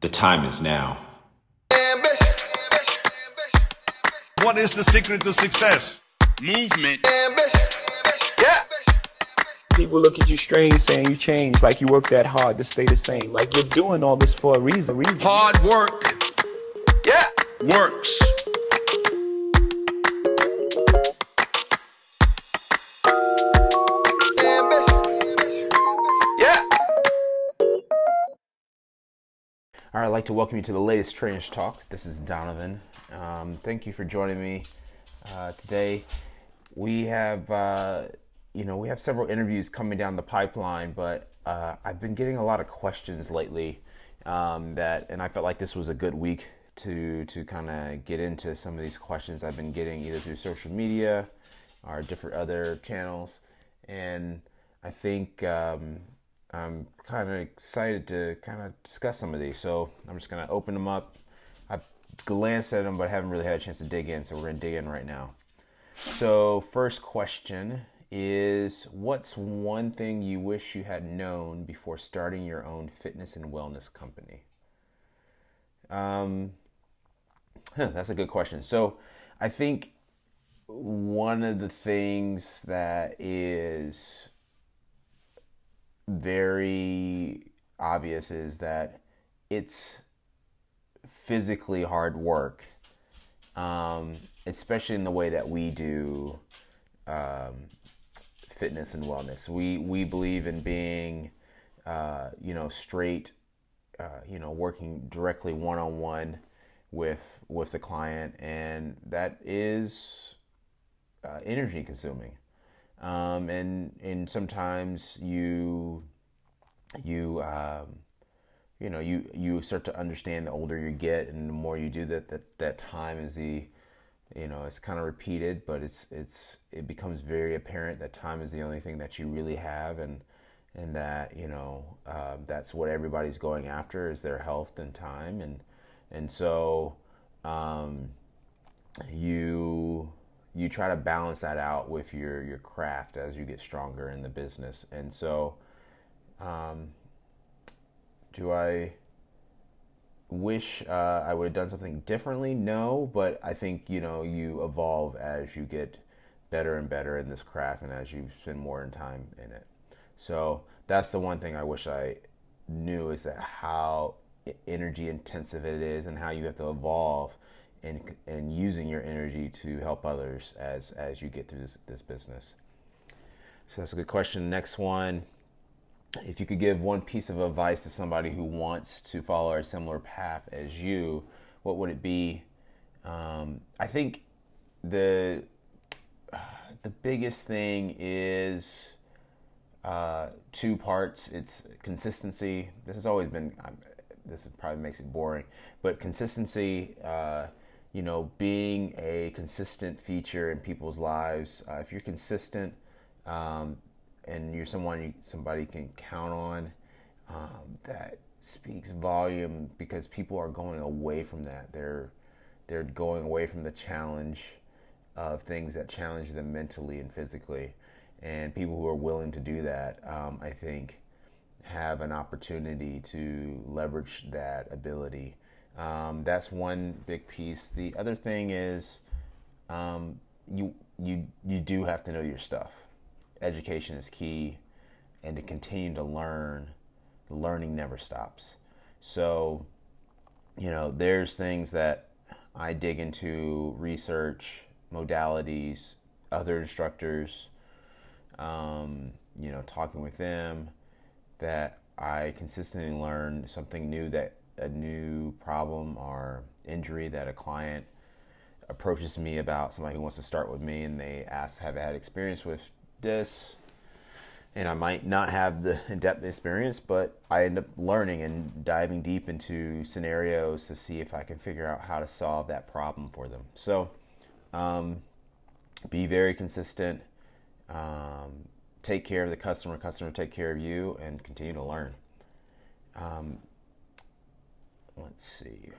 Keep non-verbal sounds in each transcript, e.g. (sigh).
The time is now. What is the secret to success? movement, Yeah. People look at you strange saying you changed, like you work that hard to stay the same. Like you're doing all this for a reason. reason. hard work, Yeah. works. All right, I'd like to welcome you to the latest Trainers Talk. This is Donovan. Um, thank you for joining me uh, today. We have, uh, you know, we have several interviews coming down the pipeline, but uh, I've been getting a lot of questions lately. Um, that, and I felt like this was a good week to to kind of get into some of these questions I've been getting either through social media or different other channels, and I think um, I'm kind of excited to kind of discuss some of these. So I'm just going to open them up. I glanced at them, but I haven't really had a chance to dig in. So we're going to dig in right now. So, first question is What's one thing you wish you had known before starting your own fitness and wellness company? Um, huh, (laughs) that's a good question. So, I think one of the things that is very obvious is that it's physically hard work, um, especially in the way that we do um, fitness and wellness. We we believe in being, uh, you know, straight, uh, you know, working directly one on one with with the client, and that is uh, energy consuming um, and and sometimes you you um, you know you you start to understand the older you get and the more you do that that that time is the you know it's kind of repeated but it's it's it becomes very apparent that time is the only thing that you really have and and that you know uh, that's what everybody's going after is their health and time. And and so um, you you try to balance that out with your your craft as you get stronger in the business. And so, um, do I wish uh, I would have done something differently? No, but I think you know you evolve as you get better and better in this craft, and as you spend more time in it. So that's the one thing I wish I knew is that how energy intensive it is, and how you have to evolve and and using your energy to help others as as you get through this, this business. So that's a good question. Next one. If you could give one piece of advice to somebody who wants to follow a similar path as you, what would it be? Um, I think the the biggest thing is uh, two parts. It's consistency. This has always been. This probably makes it boring, but consistency. Uh, you know, being a consistent feature in people's lives. Uh, if you're consistent um, and you're someone you, somebody can count on, um, that speaks volume because people are going away from that. They're they're going away from the challenge of things that challenge them mentally and physically, and people who are willing to do that, um, I think, have an opportunity to leverage that ability. Um, that's one big piece. The other thing is um, you you you do have to know your stuff. Education is key, and to continue to learn, learning never stops. So, you know, there's things that I dig into research, modalities, other instructors, um, you know, talking with them that I consistently learn something new that a new problem or injury that a client approaches me about somebody who wants to start with me and they ask have I had experience with this? And I might not have the (laughs) in-depth experience but I end up learning and diving deep into scenarios to see if I can figure out how to solve that problem for them. So um, be very consistent. Um, take care of the customer customer take care of you and continue to learn. Um, let's see.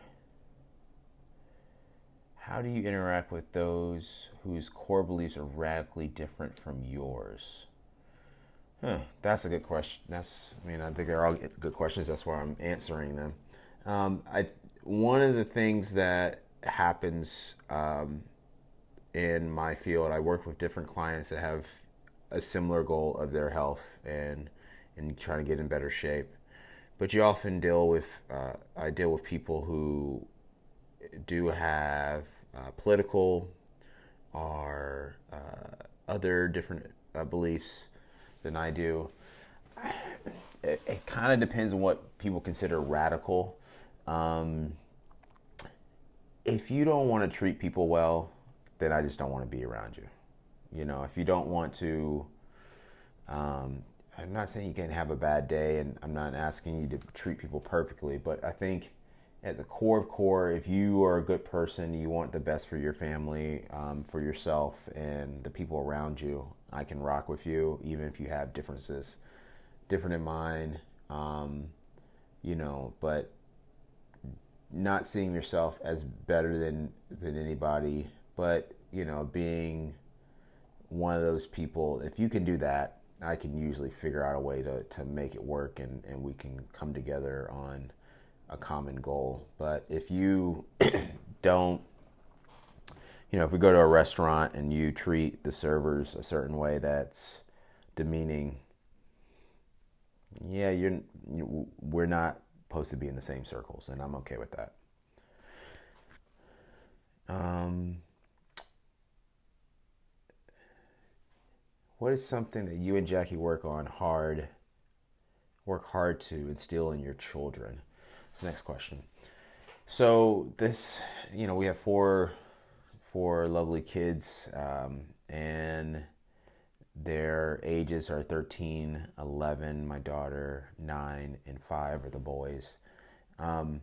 How do you interact with those whose core beliefs are radically different from yours? Huh, that's a good question. That's, I mean, I think they're all good questions. That's why I'm answering them. Um, I one of the things that happens um, in my field, I work with different clients that have a similar goal of their health and and trying to get in better shape. But you often deal with uh, I deal with people who do have uh, political or uh, other different uh, beliefs than I do. It, it kind of depends on what people consider radical. Um, if you don't want to treat people well, then I just don't want to be around you. You know, if you don't want to, um, I'm not saying you can't have a bad day, and I'm not asking you to treat people perfectly, but I think at the core of core, if you are a good person, you want the best for your family, um, for yourself, and the people around you, I can rock with you, even if you have differences, different in mind, um, you know, but not seeing yourself as better than than anybody, but you know, being one of those people. If you can do that, I can usually figure out a way to to make it work, and and we can come together on a common goal. But if you (clears throat) don't, you know, if we go to a restaurant and you treat the servers a certain way that's demeaning, yeah, you're you, we're not supposed to be in the same circles, and I'm okay with that. Um, what is something that you and Jackie work on hard, work hard to instill in your children? Next question. So this, you know, we have four, four lovely kids, um, and their ages are 13, 11, my daughter, 9, and 5 are the boys. Um,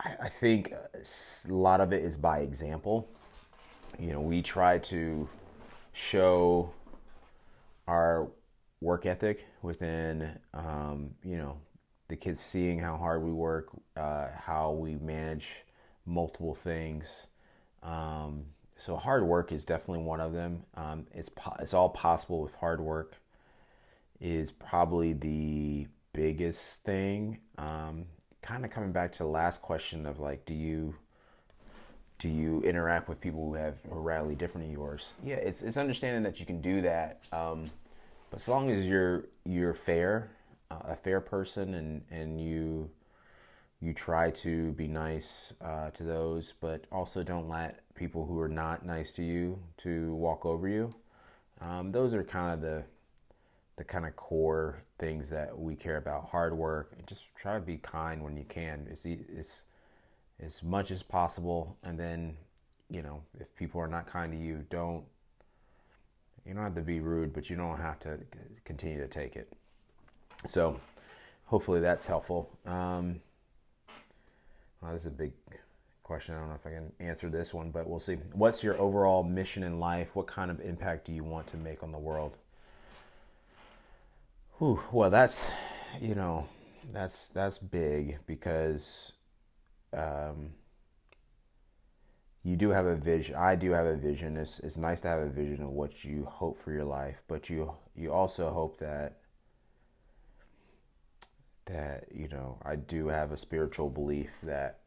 I, I think a lot of it is by example. You know, we try to show our work ethic within, um, you know, the kids seeing how hard we work, uh, how we manage multiple things. Um, so hard work is definitely one of them. Um, it's po- it's all possible with hard work. Is probably the biggest thing. Um, kind of coming back to the last question of like, do you do you interact with people who have are radically different than yours? Yeah, it's it's understanding that you can do that, um, but as long as you're you're fair, uh, a fair person, and and you you try to be nice uh, to those, but also don't let people who are not nice to you to walk over you. Um, those are kind of the the kind of core things that we care about. Hard work and just try to be kind when you can. It's it's as much as possible, and then you know if people are not kind to you, don't you don't have to be rude, but you don't have to continue to take it. So hopefully that's helpful. Um, well, this is a big question. I don't know if I can answer this one, but we'll see. What's your overall mission in life? What kind of impact do you want to make on the world? Whew, well, that's you know, that's that's big because um, you do have a vision. I do have a vision. It's it's nice to have a vision of what you hope for your life, but you you also hope that that you know I do have a spiritual belief that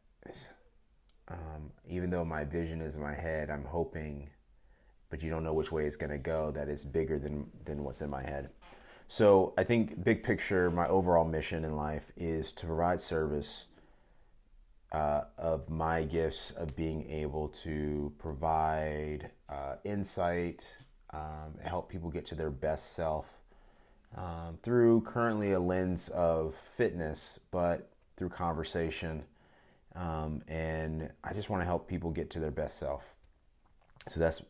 um, even though my vision is in my head, I'm hoping, but you don't know which way it's going to go. That is bigger than than what's in my head. So I think big picture, my overall mission in life is to provide service uh, of my gifts of being able to provide uh, insight, um, help people get to their best self um, through currently a lens of fitness, but through conversation. Um, and I just want to help people get to their best self. So that's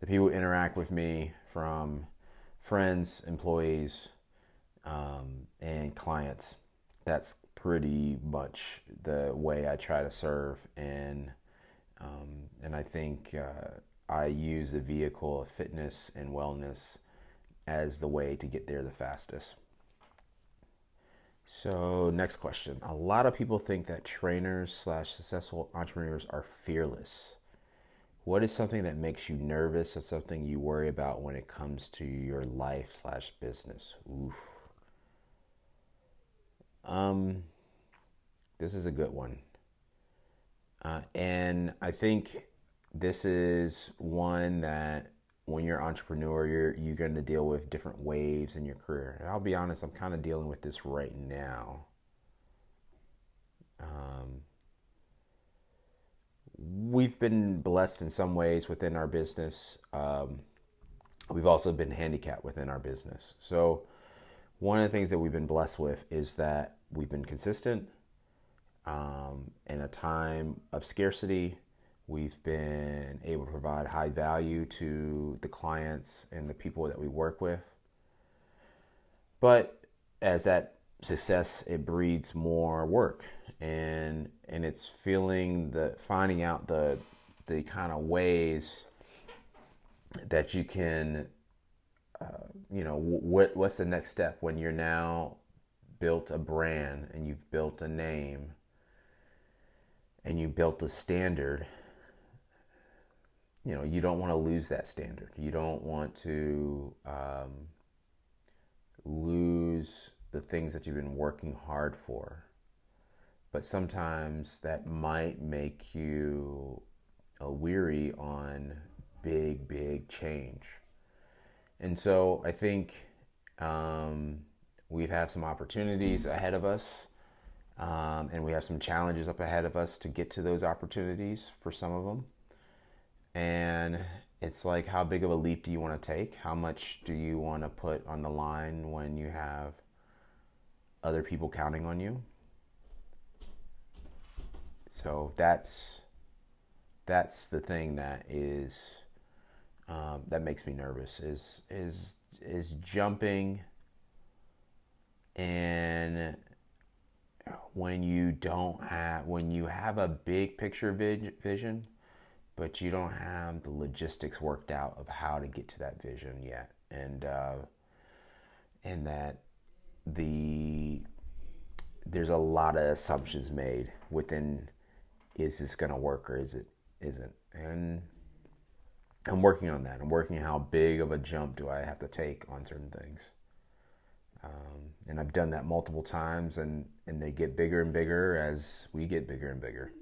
the people who interact with me from friends, employees, um, and clients. That's pretty much the way I try to serve, and um, and I think uh, I use the vehicle of fitness and wellness as the way to get there the fastest. So next question: A lot of people think that trainers slash successful entrepreneurs are fearless. What is something that makes you nervous or something you worry about when it comes to your life slash business? Oof. Um, this is a good one. Uh, and I think this is one that when you're an entrepreneur, you're you're going to deal with different waves in your career. And I'll be honest, I'm kind of dealing with this right now. Um, we've been blessed in some ways within our business. Um, we've also been handicapped within our business. So, one of the things that we've been blessed with is that we've been consistent. Um, in a time of scarcity, we've been able to provide high value to the clients and the people that we work with. But as that success, it breeds more work, and and it's feeling the finding out the the kind of ways that you can uh, you know what what's the next step when you're now built a brand and you've built a name and you built a standard you know you don't want to lose that standard. You don't want to um, lose the things that you've been working hard for. But sometimes that might make you uh, weary on big big change. And so i think um, we have some opportunities ahead of us um, and we have some challenges up ahead of us to get to those opportunities for some of them and it's like how big of a leap do you want to take? How much do you want to put on the line when you have other people counting on you? So that's that's the thing that is um, that makes me nervous is is is jumping and when you don't have when you have a big picture vision but you don't have the logistics worked out of how to get to that vision yet. And uh, and that the there's a lot of assumptions made within is this going to work or is it isn't? And i'm working on that. I'm working how big of a jump do i have to take on certain things um, and i've done that multiple times and and they get bigger and bigger as we get bigger and bigger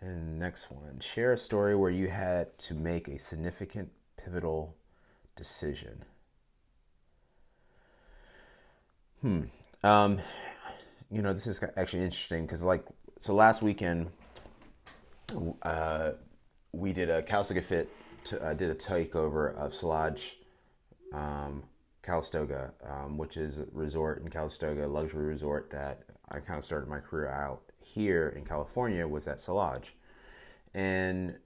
and next one share a story where you had to make a significant pivotal decision hmm um, you know this is actually interesting because like so last weekend uh, we did a Calistoga Fit. To, uh, did a takeover of Solage um, Calistoga, um, which is a resort in Calistoga, luxury resort that I kind of started my career out here in California was at Solage, and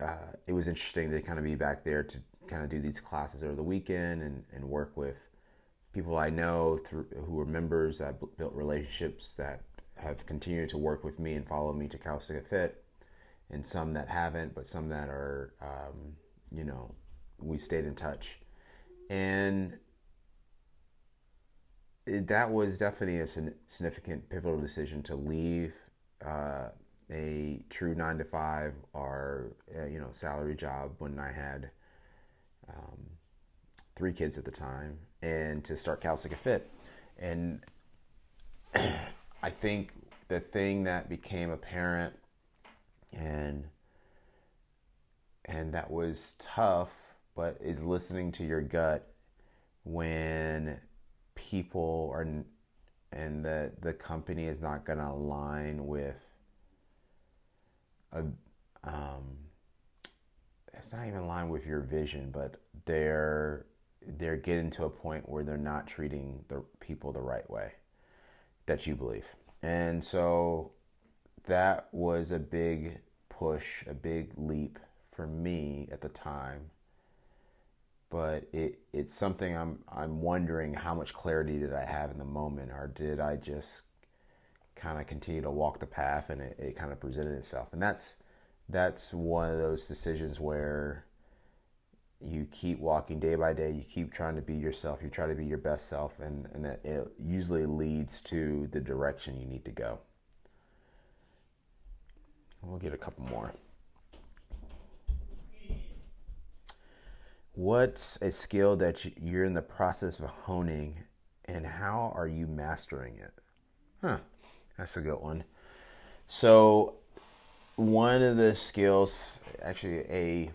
uh, it was interesting to kind of be back there to kind of do these classes over the weekend and, and work with people I know through, who were members that built relationships that have continued to work with me and follow me to Calistoga Fit and some that haven't, but some that are, um, you know, we stayed in touch. And it, that was definitely a significant pivotal decision to leave uh, a true nine to five or, uh, you know, salary job when I had um, three kids at the time and to start Calistoga Fit. And (clears throat) I think the thing that became apparent and and that was tough but is listening to your gut when people are and the the company is not going to align with a um it's not even aligned with your vision but they're they're getting to a point where they're not treating the people the right way that you believe and so that was a big push, a big leap for me at the time. But it, it's something I'm I'm wondering how much clarity did I have in the moment, or did I just kind of continue to walk the path and it, it kind of presented itself? And that's that's one of those decisions where you keep walking day by day you keep trying to be yourself you try to be your best self and, and it usually leads to the direction you need to go We'll get a couple more. What's a skill that you're in the process of honing, and how are you mastering it? Huh, that's a good one. So, one of the skills, actually, a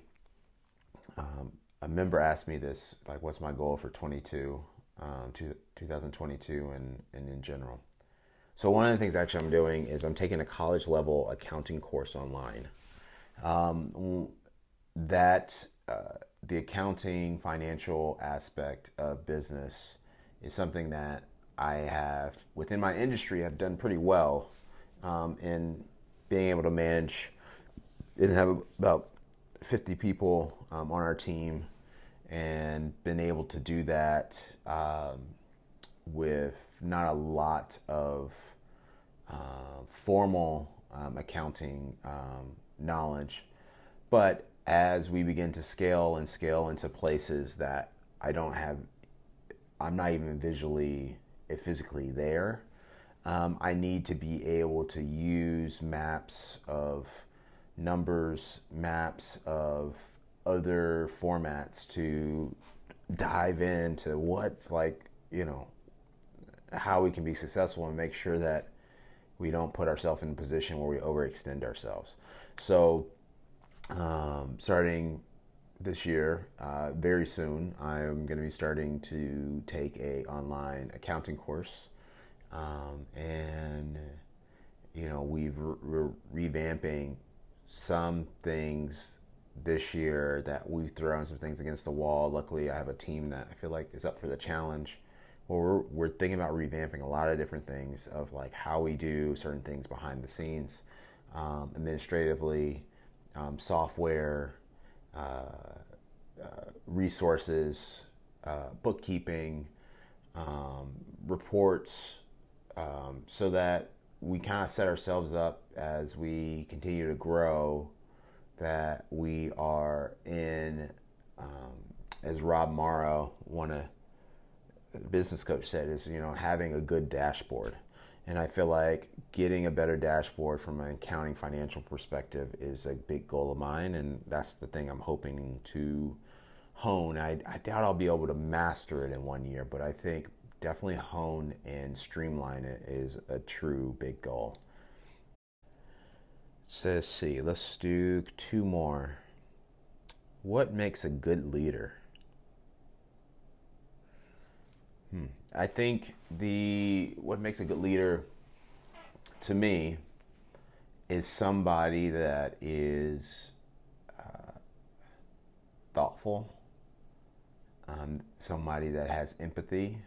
um, a member asked me this, like, what's my goal for 22, um, 2022, and, and in general. So, one of the things actually I'm doing is I'm taking a college level accounting course online. Um, that uh, the accounting financial aspect of business is something that I have within my industry have done pretty well um, in being able to manage. And have about 50 people um, on our team and been able to do that um, with not a lot of uh, formal um, accounting um, knowledge, but as we begin to scale and scale into places that I don't have, I'm not even visually, eh, physically there. Um, I need to be able to use maps of numbers, maps of other formats to dive into what's like, you know, how we can be successful and make sure that we don't put ourselves in a position where we overextend ourselves. So, starting this year, uh, very soon, I'm going to be starting to take a online accounting course, um, and you know we've re- re- revamping some things this year that we've thrown some things against the wall. Luckily, I have a team that I feel like is up for the challenge. Well, we're, we're thinking about revamping a lot of different things of like how we do certain things behind the scenes, um, administratively, um, software, uh, uh, resources, uh, bookkeeping, um, reports, um, so that we kind of set ourselves up as we continue to grow that we are in, um, as Rob Morrow, one of business coach said, is you know having a good dashboard. And I feel like getting a better dashboard from an accounting financial perspective is a big goal of mine, and that's the thing I'm hoping to hone. I, I doubt I'll be able to master it in one year, but I think definitely hone and streamline it is a true big goal. So let's see, let's do two more. What makes a good leader? Hmm. I think the what makes a good leader to me is somebody that is uh, thoughtful, um, somebody that has empathy,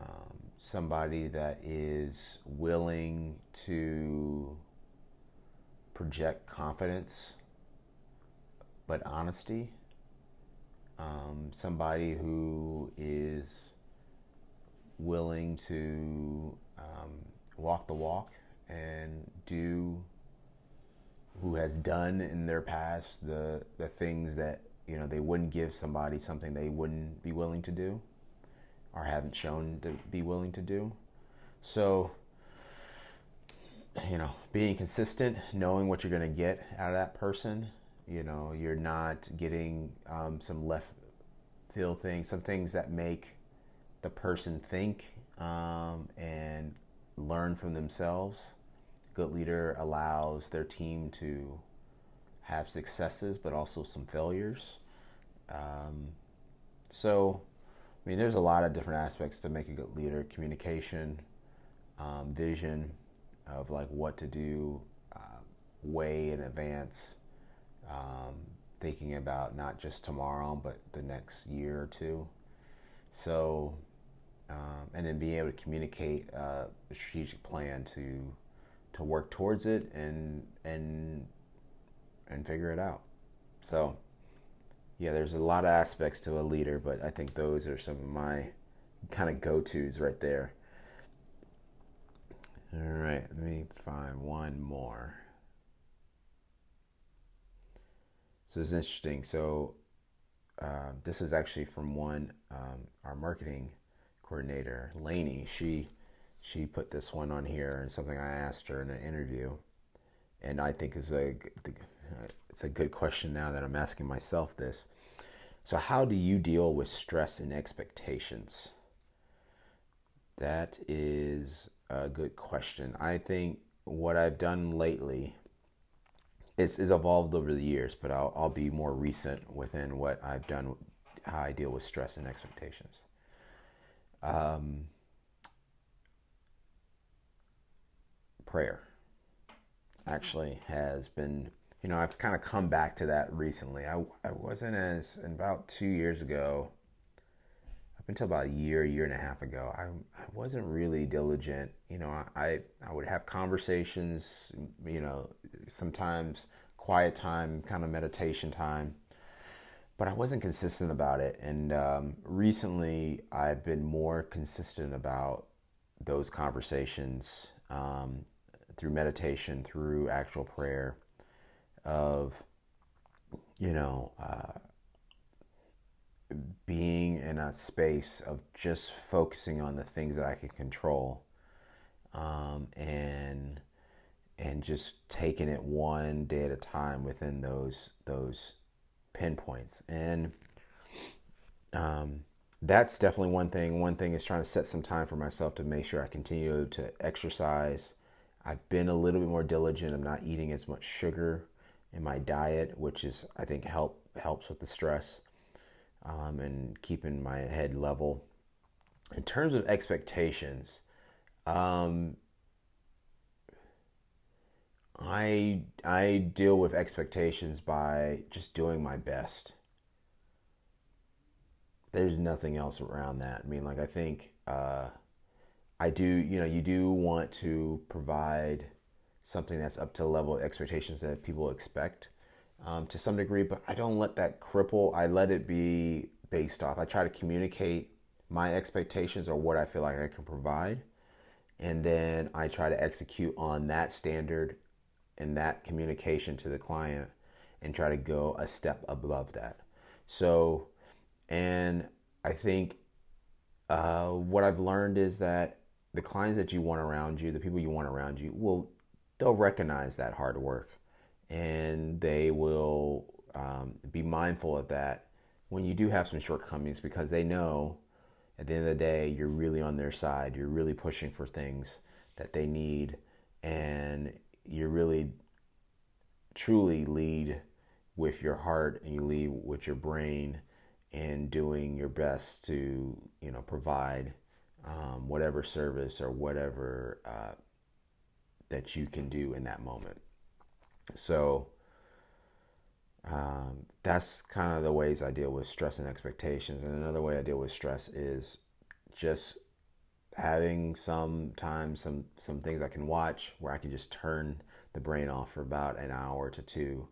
um, somebody that is willing to project confidence but honesty. Um, somebody who is willing to um, walk the walk and do who has done in their past the the things that you know they wouldn't give somebody something they wouldn't be willing to do or haven't shown to be willing to do. So you know being consistent knowing what you're going to get out of that person you know, you're not getting um, some left field things, some things that make the person think um, and learn from themselves. Good leader allows their team to have successes, but also some failures. Um, so, I mean, there's a lot of different aspects to make a good leader: communication, um, vision of like what to do, uh, way in advance um, thinking about not just tomorrow, but the next year or two. So, um, and then being able to communicate uh, a strategic plan to to work towards it and and and figure it out. So, yeah, there's a lot of aspects to a leader, but I think those are some of my kind of go tos right there. All right, let me find one more. So it's interesting. So uh, this is actually from one um, our marketing coordinator, Lainey. She she put this one on here and something I asked her in an interview, and I think is a it's a good question now that I'm asking myself this. So how do you deal with stress and expectations? That is a good question. I think what I've done lately is evolved over the years, but I'll, I'll be more recent within what I've done, how I deal with stress and expectations. Um, prayer actually has been, you know, I've kind of come back to that recently. I, I wasn't as, about two years ago, up until about a year, year and a half ago, I, I wasn't really diligent. You know, I, I would have conversations, you know, sometimes quiet time, kind of meditation time, but I wasn't consistent about it. And um, recently, I've been more consistent about those conversations um, through meditation, through actual prayer, of, you know, uh, being in a space of just focusing on the things that I can control um, and and just taking it one day at a time within those those pinpoints. And um, that's definitely one thing. One thing is trying to set some time for myself to make sure i continue to exercise. I've been a little bit more diligent i'm not eating as much sugar in my diet which is i think help helps with the stress um, and keeping my head level. In terms of expectations um, I I deal with expectations by just doing my best. There's nothing else around that. I mean, like I think uh, I do. You know, you do want to provide something that's up to the level of expectations that people expect um, to some degree, but I don't let that cripple. I let it be based off. I try to communicate my expectations or what I feel like I can provide, and then I try to execute on that standard in that communication to the client and try to go a step above that. So, and I think uh, what I've learned is that the clients that you want around you, the people you want around you, will they'll recognize that hard work, and they will um, be mindful of that when you do have some shortcomings because they know at the end of the day you're really on their side. You're really pushing for things that they need, and you really truly lead with your heart and you lead with your brain and doing your best to you know provide um, whatever service or whatever uh, that you can do in that moment. So um, that's kind of the ways i deal with stress and expectations. And another way i deal with stress is just having some time, some some things I can watch where I can just turn the brain off for about an hour to two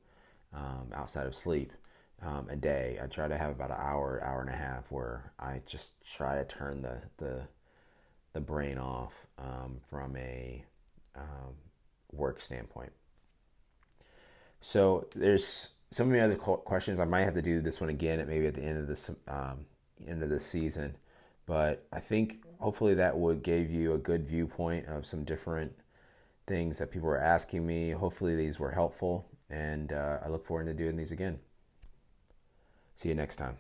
um, outside of sleep um, a day. I try to have about an hour, hour and a half where I just try to turn the the, the brain off um, from a um, work standpoint. So there's so many other questions. I might have to do this one again at maybe at the end of this um, end of the season, but I think hopefully that would give you a good viewpoint of some different things that people were asking me. Hopefully these were helpful, and uh, I look forward to doing these again. See you next time.